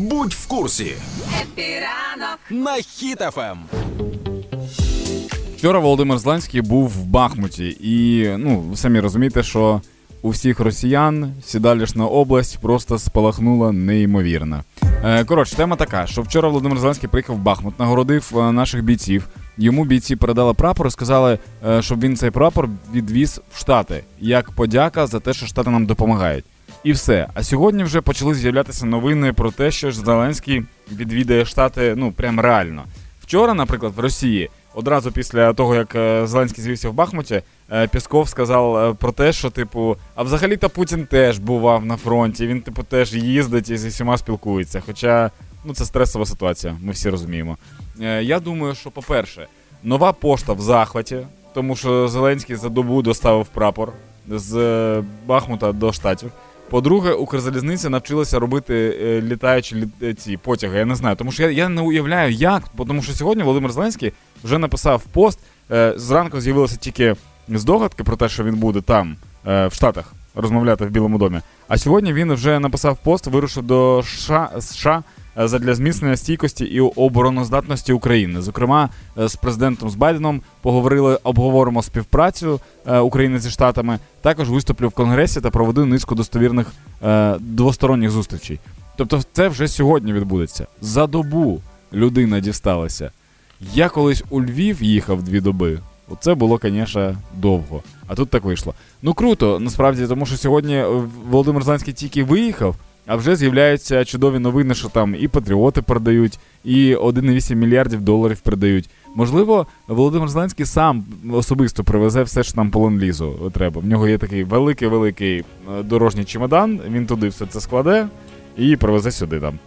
Будь в курсі Happy ранок на Хіт-ФМ. Вчора Володимир Зеленський був в Бахмуті, і ну ви самі розумієте, що у всіх росіян сідалищна область просто спалахнула неймовірно. Е, коротше, тема така, що вчора Володимир Зеленський приїхав в Бахмут, нагородив е, наших бійців. Йому бійці передали прапор і сказали, е, щоб він цей прапор відвіз в Штати як подяка за те, що Штати нам допомагають. І все. А сьогодні вже почали з'являтися новини про те, що ж Зеленський відвідає Штати ну прям реально. Вчора, наприклад, в Росії, одразу після того, як е, Зеленський звівся в Бахмуті, е, Пісков сказав е, про те, що, типу, а взагалі-то Путін теж бував на фронті, він, типу, теж їздить і зі всіма спілкується. Хоча ну, це стресова ситуація, ми всі розуміємо. Я думаю, що, по-перше, нова пошта в захваті, тому що Зеленський за добу доставив прапор з Бахмута до Штатів. По-друге, Укрзалізниця навчилася робити е, літаючі лі- е, ці потяги. Я не знаю, тому що я, я не уявляю, як. Тому що сьогодні Володимир Зеленський вже написав пост. Е, зранку з'явилися тільки здогадки про те, що він буде там, в Штатах, розмовляти в Білому домі. А сьогодні він вже написав пост, вирушив до США, США задля зміцнення стійкості і обороноздатності України. Зокрема, е, з президентом з Байденом поговорили, обговоримо співпрацю е, України зі Штатами. Також виступлю в Конгресі та проведу низку достовірних е, двосторонніх зустрічей. Тобто, це вже сьогодні відбудеться. За добу людина дісталася. Я колись у Львів їхав дві доби. Оце було, звісно, довго. А тут так вийшло. Ну круто, насправді, тому що сьогодні е, Володимир Зеленський тільки виїхав, а вже з'являються чудові новини, що там і патріоти продають, і 1,8 мільярдів доларів продають. Можливо, Володимир Зеленський сам особисто привезе все, що нам по ленд-лізу треба. В нього є такий великий-великий е, дорожній чемодан, він туди все це складе і привезе сюди там.